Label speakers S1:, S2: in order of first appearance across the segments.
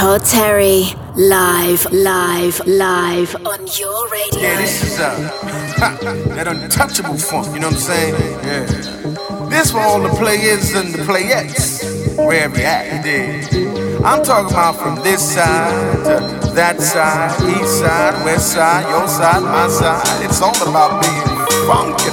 S1: Todd Terry, live, live, live on your radio.
S2: Yeah, this is uh, that untouchable funk, you know what I'm saying? Yeah. This for all the players and the playettes, wherever you at, dig. I'm talking about from this side to that side, east side, west side, your side, my side. It's all about being funky,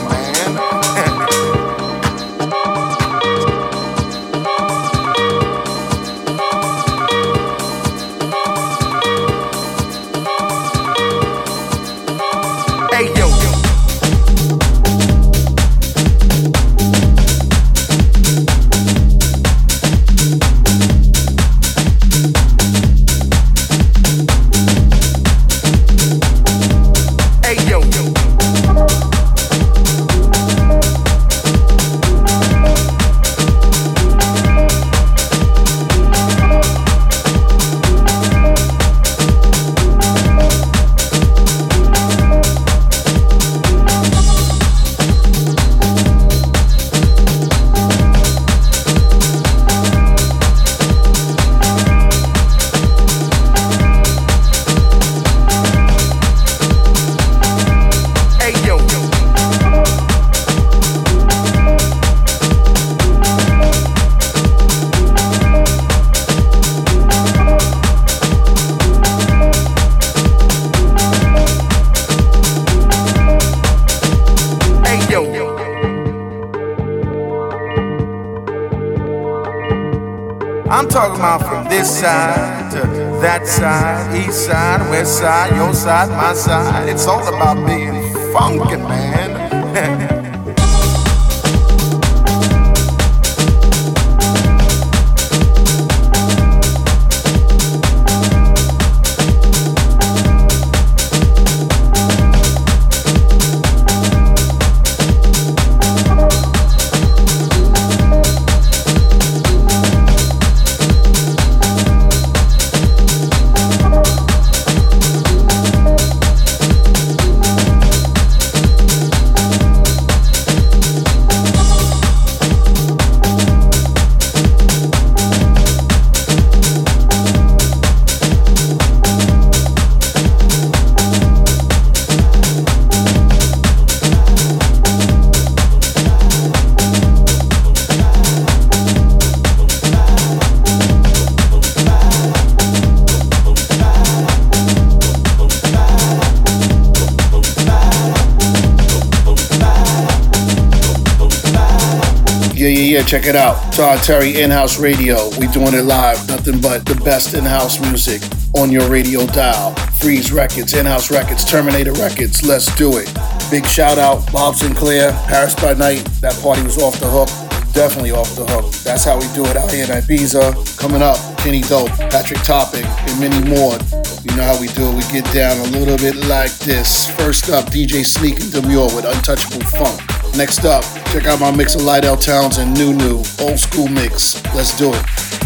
S3: check it out. Todd Terry In-House Radio. We doing it live. Nothing but the best in-house music on your radio dial. Freeze Records, In-House Records, Terminator Records. Let's do it. Big shout out, Bob Sinclar, Paris by Night. That party was off the hook. Definitely off the hook. That's how we do it out here in Ibiza. Coming up, Kenny Dope, Patrick Topping, and many more. You know how we do it. We get down a little bit like this. First up, DJ Sneak and Demure with Untouchable Funk. Next up, check out my mix of Lidell Towns and Nu Nu, old school mix. Let's do it.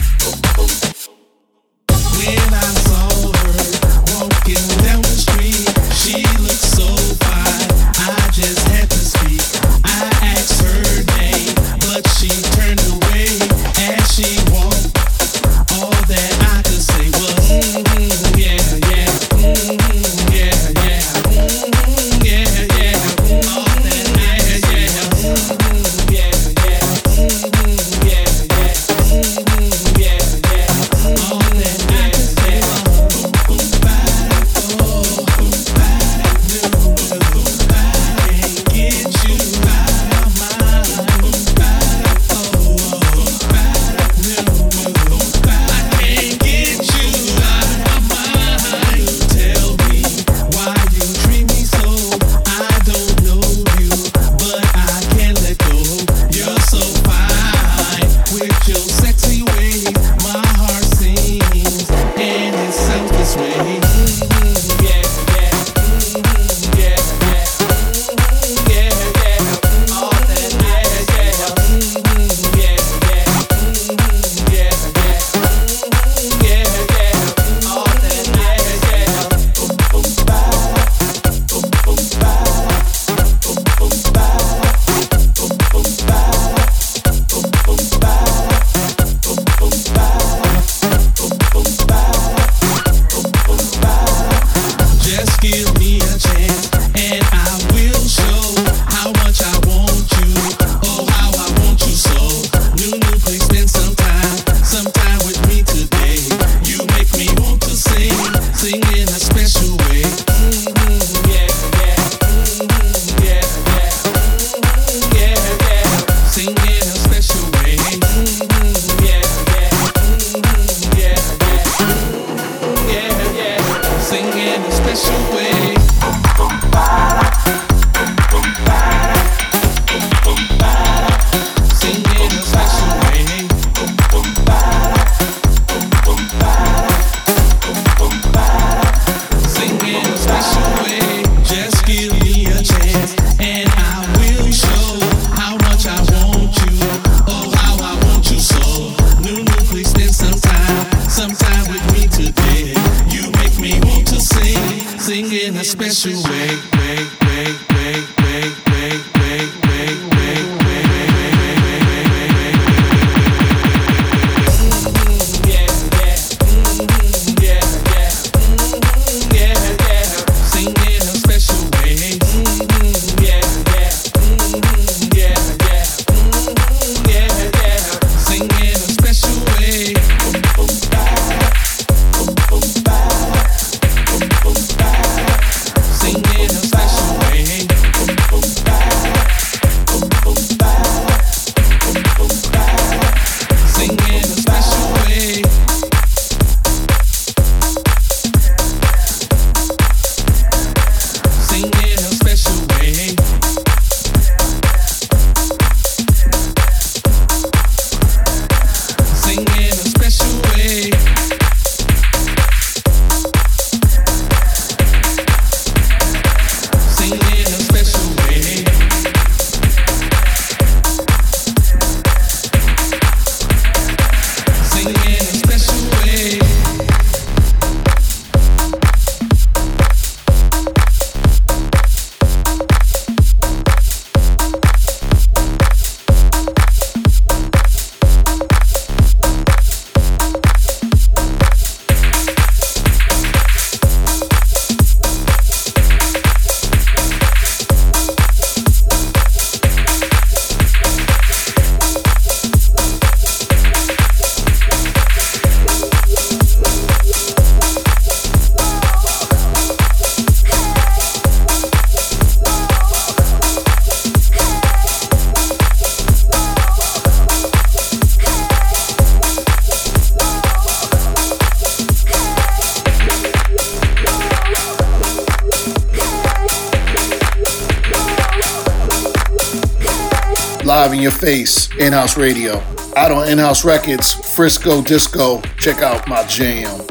S3: Face, in house radio. Out on in house records, Frisco Disco. Check out my jam.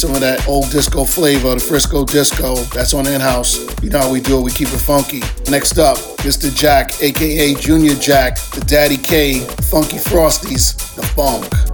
S3: Some of that old disco flavor, the Frisco disco. That's on in house. You know how we do it, we keep it funky. Next up, Mr. Jack, aka Junior Jack, the Daddy K, Funky Frosties, the Funk.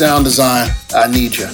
S3: Me and the sound design, I need you.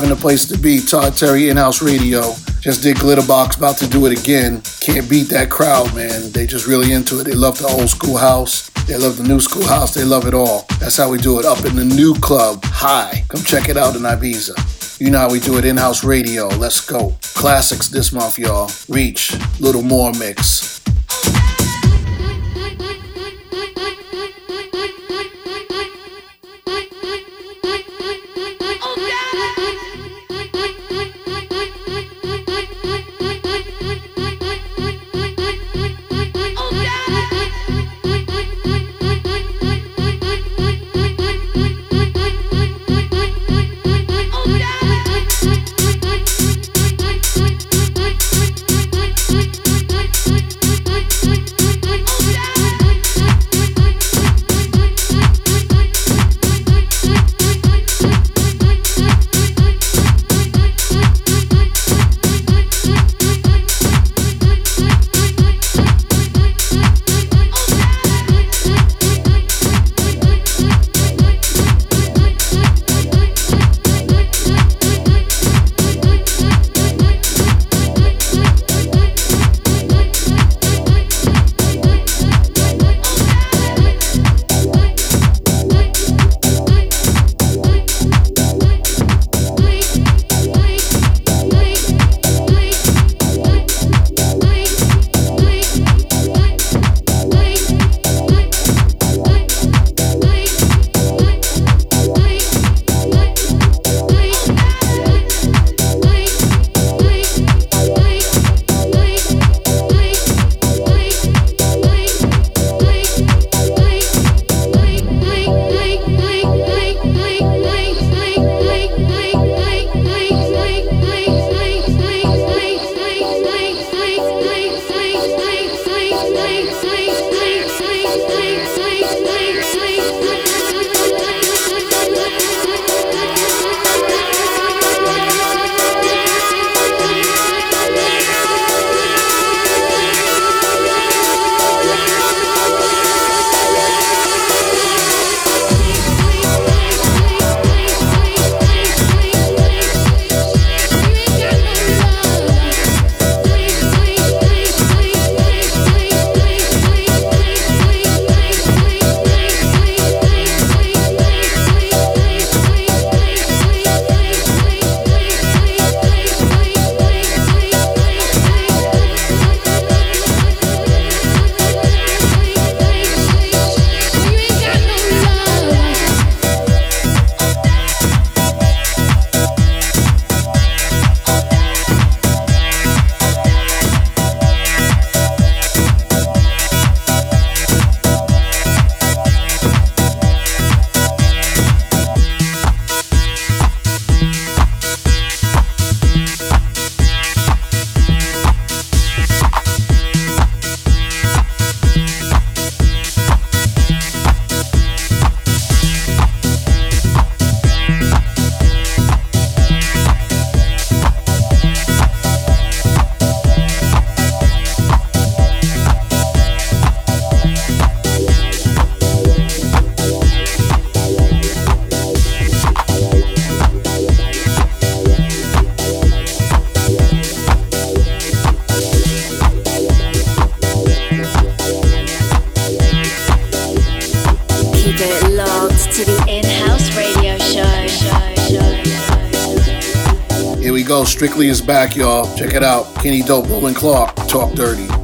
S3: Live in the place to be. Todd Terry in house radio. Just did Glitterbox, about to do it again. Can't beat that crowd, man. They just really into it. They love the old school house. They love the new school house. They love it all. That's how we do it up in the new club. Hi. Come check it out in Ibiza. You know how we do it in house radio. Let's go. Classics this month, y'all. Reach. Little more mix. Strictly is back, y'all. Check it out. Kenny Dope, Roland Clark, Talk Dirty.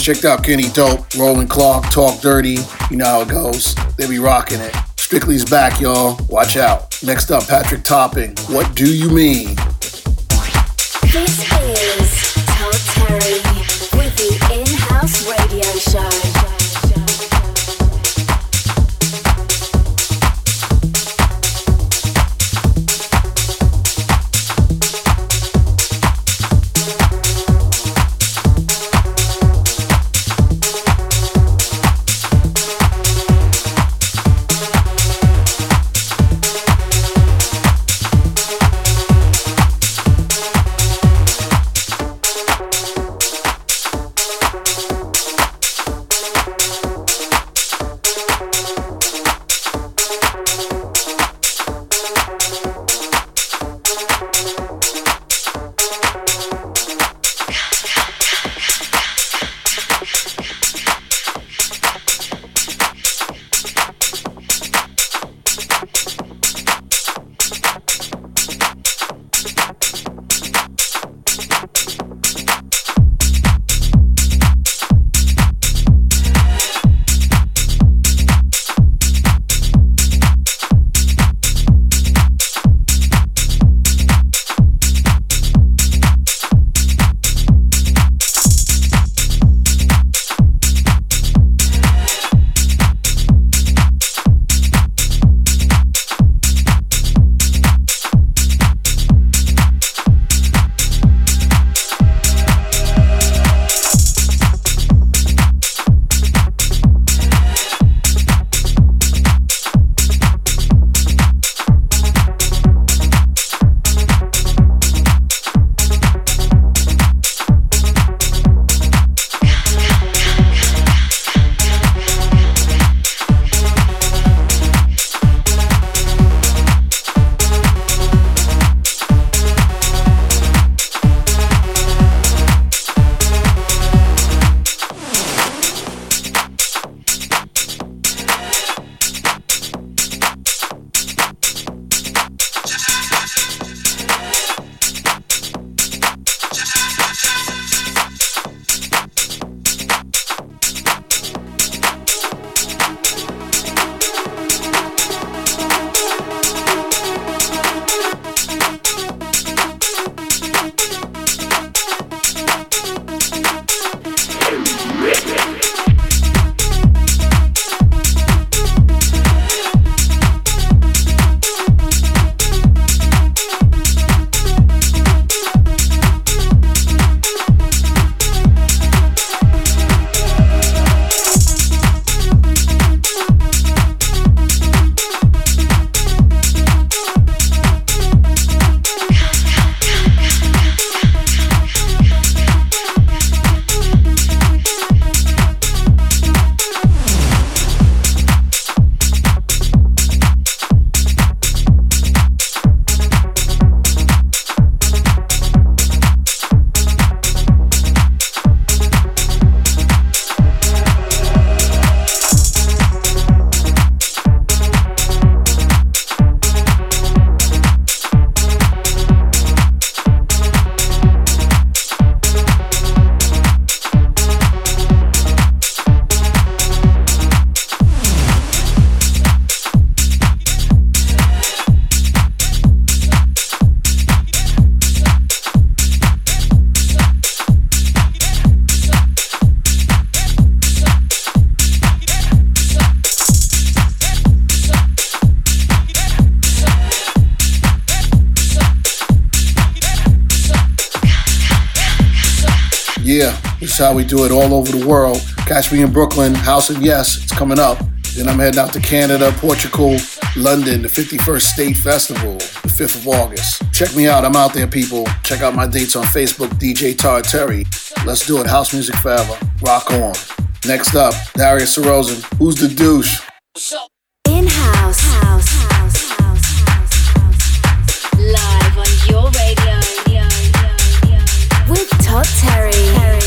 S3: Checked out Kenny Dope, Roland Clark, Talk Dirty. You know how it goes. They be rocking it. Strictly's back, y'all. Watch out. Next up, Patrick Topping. What do you mean? How we do it all over the world. Catch me in Brooklyn, House of Yes. It's coming up. Then I'm heading out to Canada, Portugal, London, the 51st State Festival, the 5th of August. Check me out. I'm out there, people. Check out my dates on Facebook, DJ Todd Terry. Let's do it. House music forever. Rock on. Next up, Darius Rosen. Who's the douche?
S4: In house. house, house, house, house Live on your radio. With Todd Terry.
S3: Todd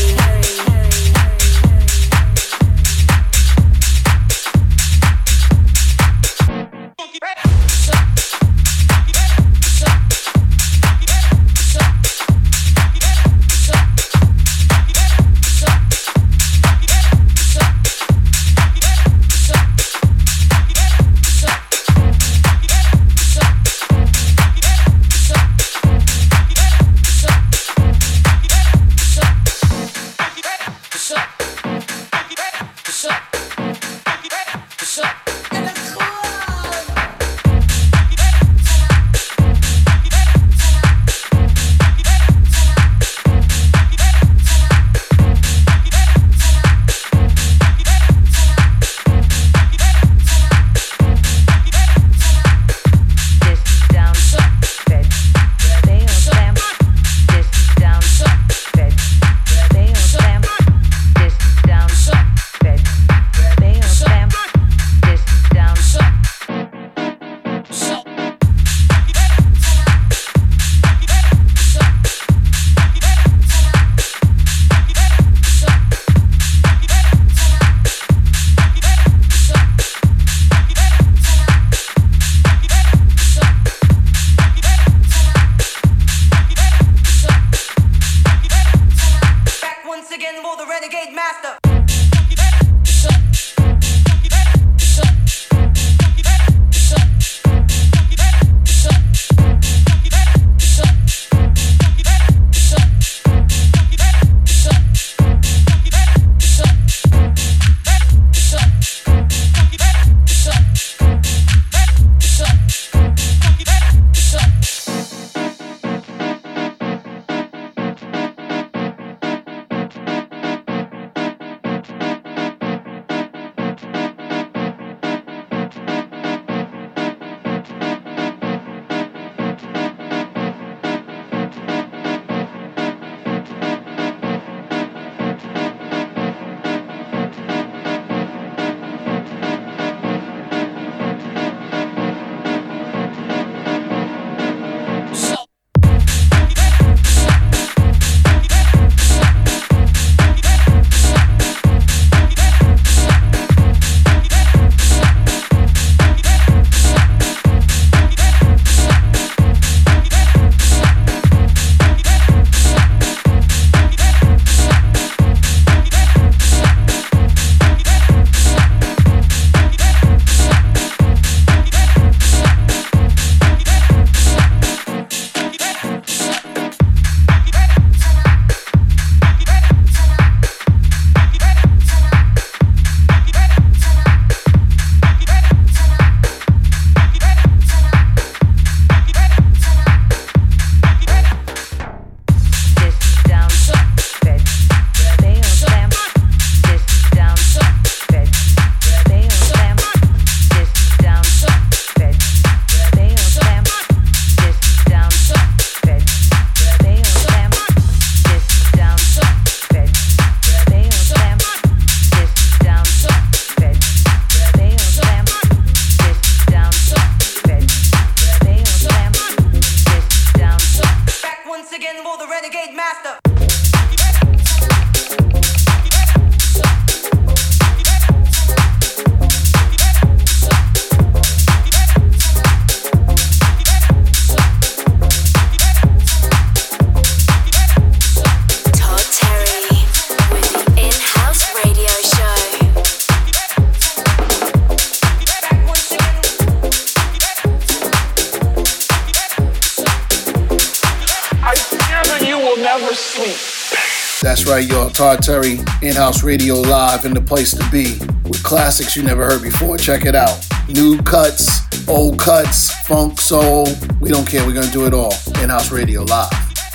S3: radio live in the place to be with classics you never heard before. Check it out. New cuts, old cuts, funk, soul. We don't care. We're going to do it all. In house radio live.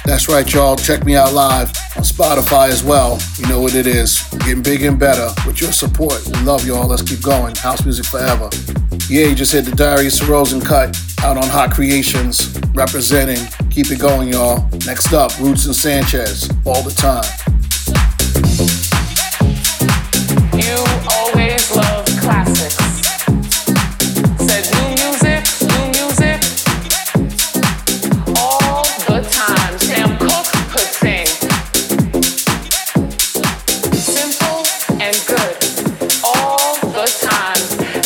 S5: That's right, y'all. Check me out live on Spotify as well. You know what it is. We're getting bigger and better with your support. We love y'all. Let's keep going. House music forever. Yeah, you just hit the Darius Syrossian cut out on Hot Creations, representing. Keep it going, y'all. Next up, Roots and Sanchez, all the time.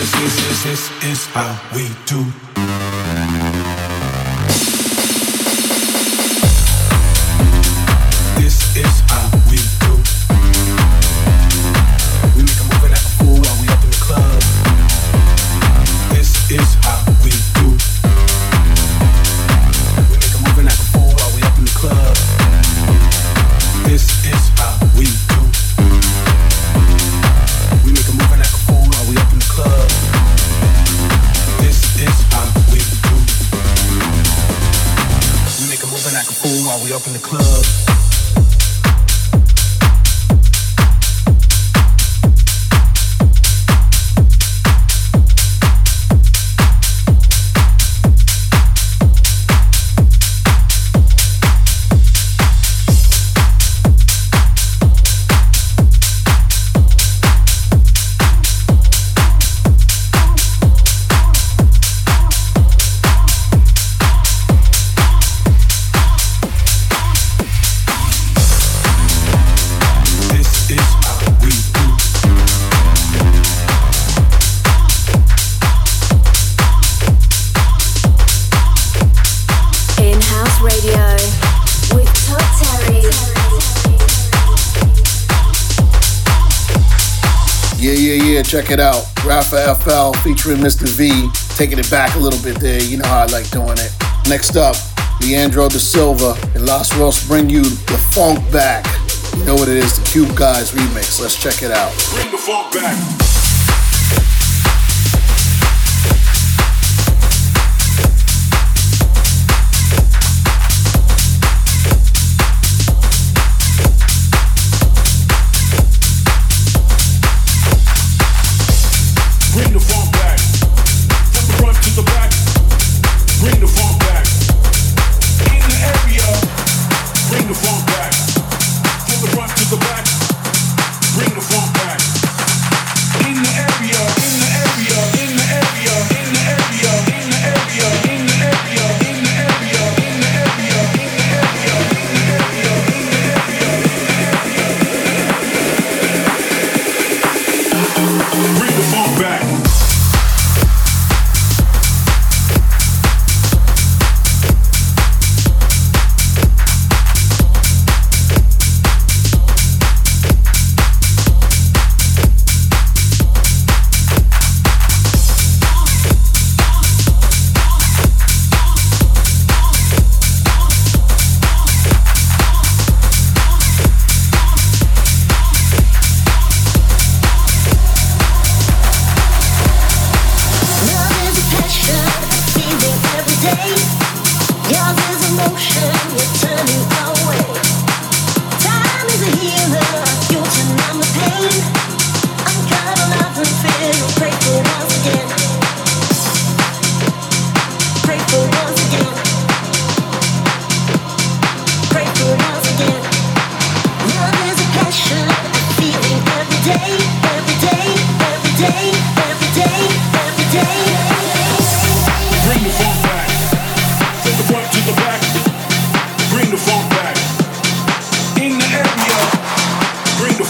S6: was
S3: check it out. Rafa FL featuring Mr. V, taking it back a little bit there. You know how I like doing it. Next up, Leandro da Silva and Los Ross bring you the funk back. You know what it is, the Cube Guys remix. Let's check it out.
S7: Bring the funk back.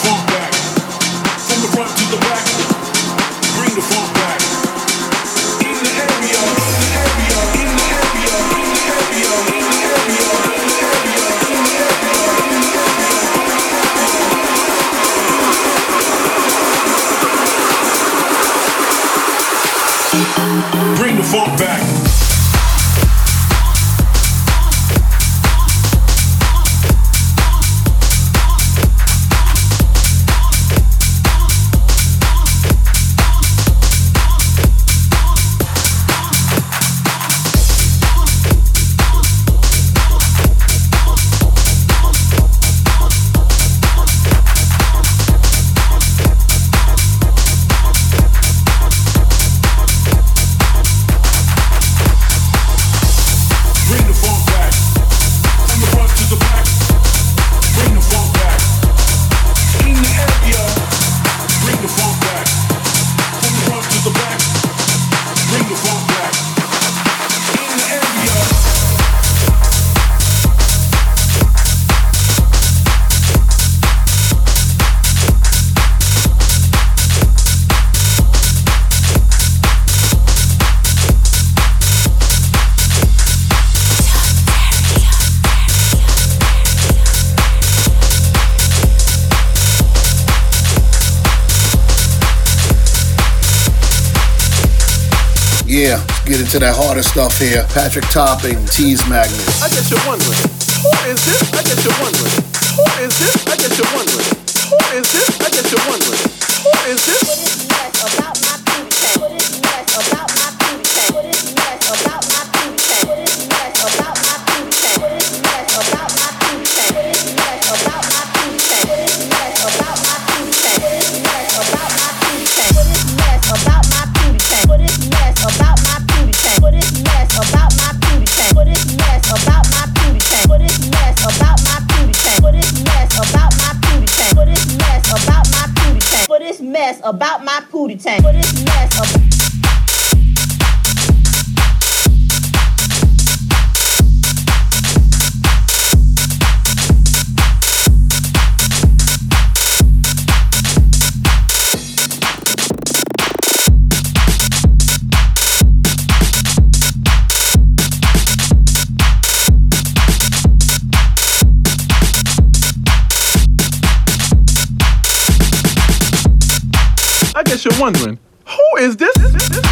S3: funk back. From the front to the back, bring the funk let's get into that harder stuff here. Patrick Topping, Tease Magnet.
S1: I guess you're wondering, who is this? I guess you're wondering, who is this? I guess you're wondering, who is this? I guess you're wondering, who is this?
S4: about my booty What is mess about my booty What is mess about about my pootie tank.
S1: You're wondering, who is this?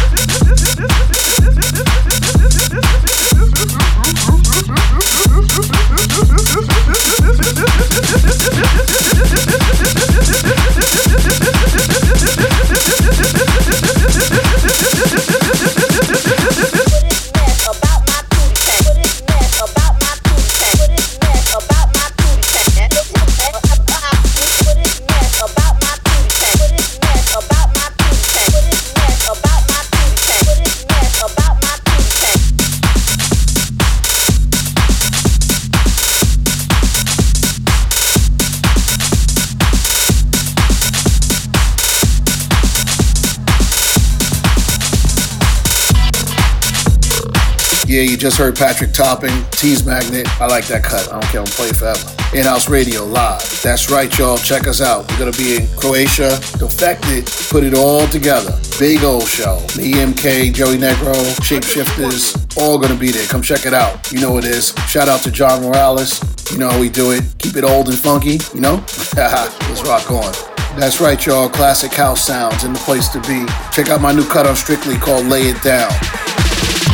S3: You just heard Patrick Topping, Tease Magnet. I like that cut. I don't care. I'm play forever. In-house radio live. That's right, y'all. Check us out. We're gonna be in Croatia. Defected. Put it all together. Big old show. Me, MK, Joey Negro, Shapeshifters, all gonna be there. Come check it out. You know what it is. Shout out to John Morales. You know how we do it. Keep it old and funky. You know. Let's rock on. That's right, y'all. Classic house sounds in the place to be. Check out my new cut on Strictly called Lay It Down.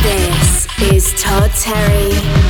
S4: This is Todd Terry.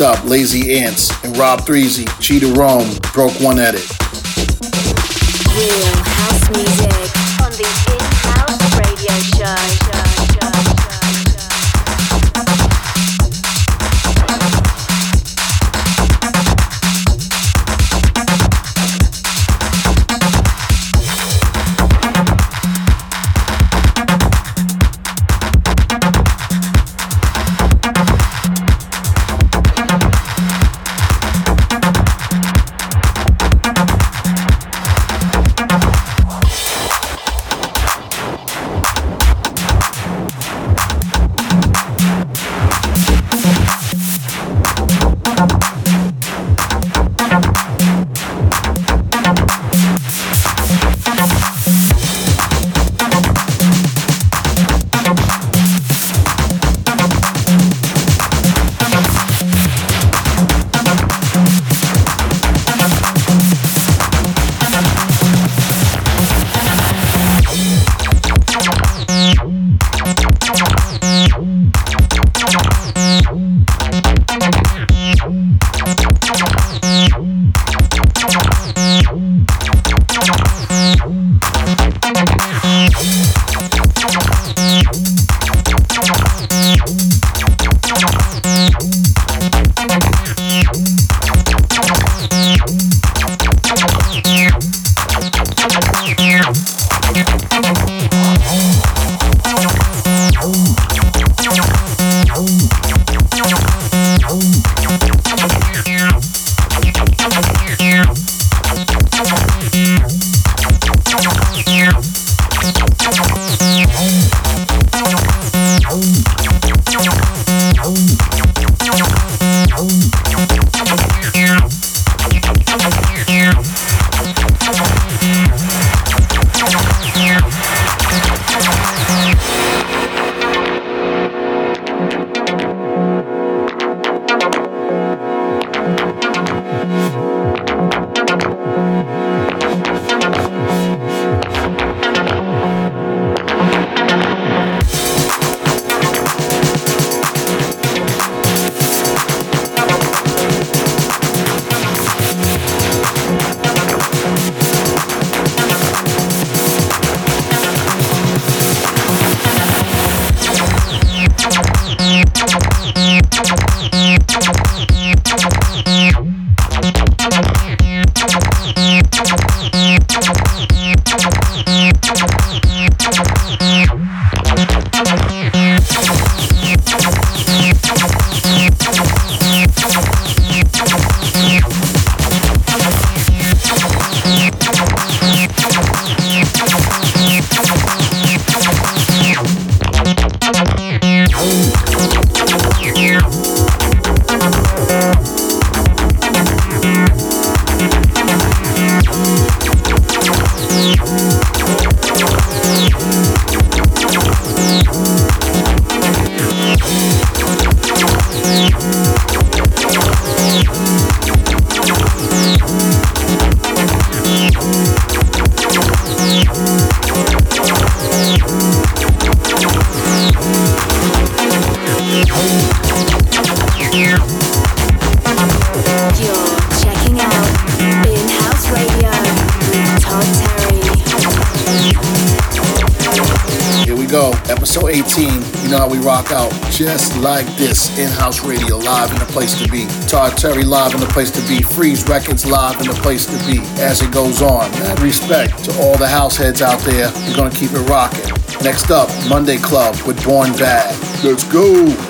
S8: Up, Lazy Ants and Rob Threezy, Cheetah Rome, broke one edit.
S4: Real house music on the in-house radio show.
S8: Live in the place to be. Freeze Records live in the place to be. As it goes on. Respect to all the house heads out there. We're gonna keep it rocking. Next up, Monday Club with Born Bad. Let's go.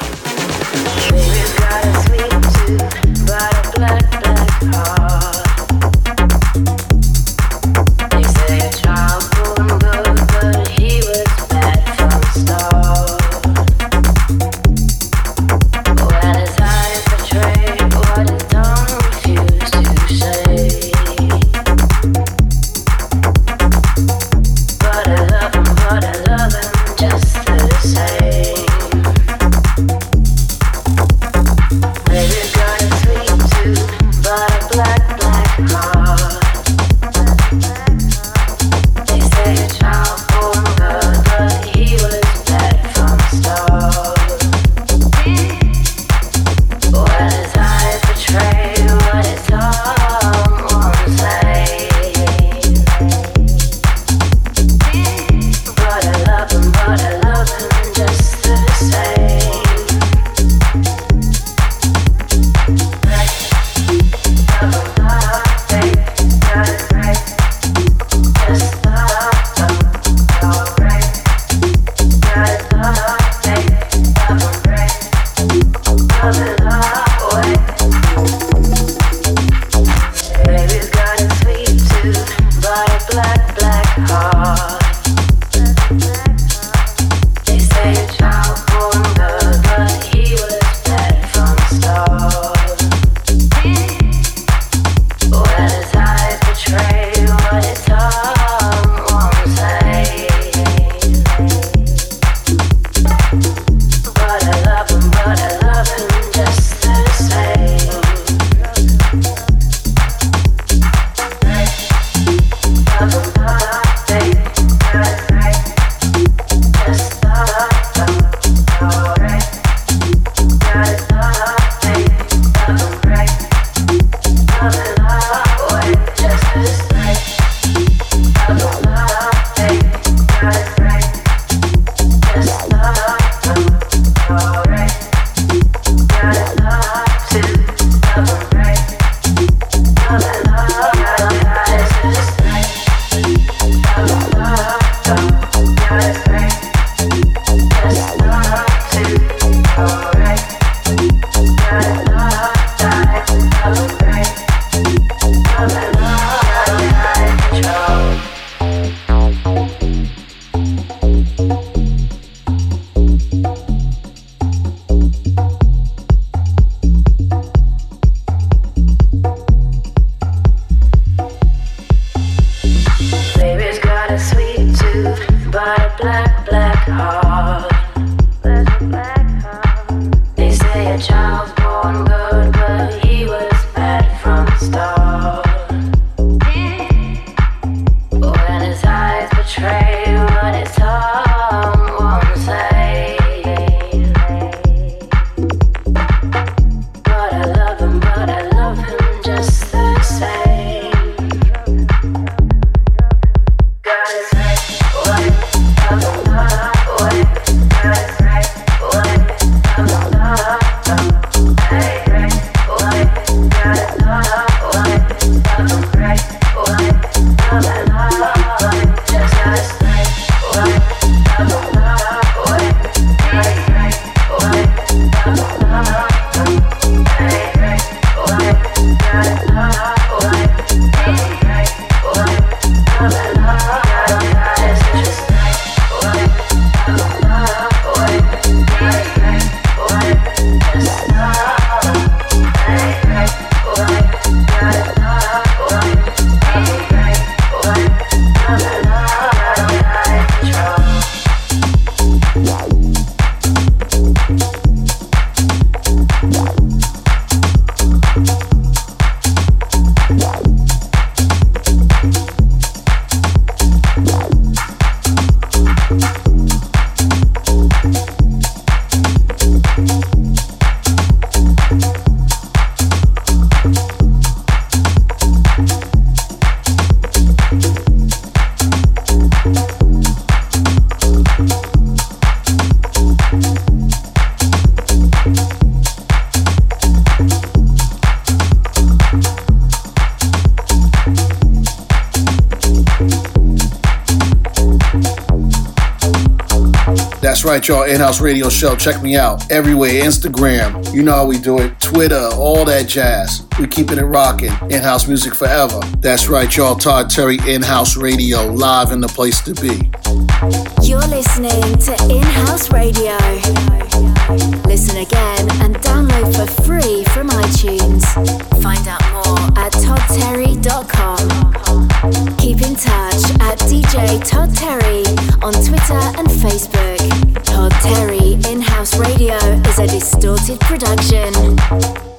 S8: Carlos. Y'all. In House Radio Show. Check me out everywhere Instagram. You know how we do it. Twitter, all that jazz. We keeping it rocking. In house music forever. That's right, y'all. Todd Terry, In House Radio, live in the place to be.
S4: You're listening to In House Radio. Listen again and download for free from iTunes. Find out more at toddterry.com. Keep in touch at DJ Todd Terry on Twitter and Facebook. Todd Terry In House Radio is a distorted production.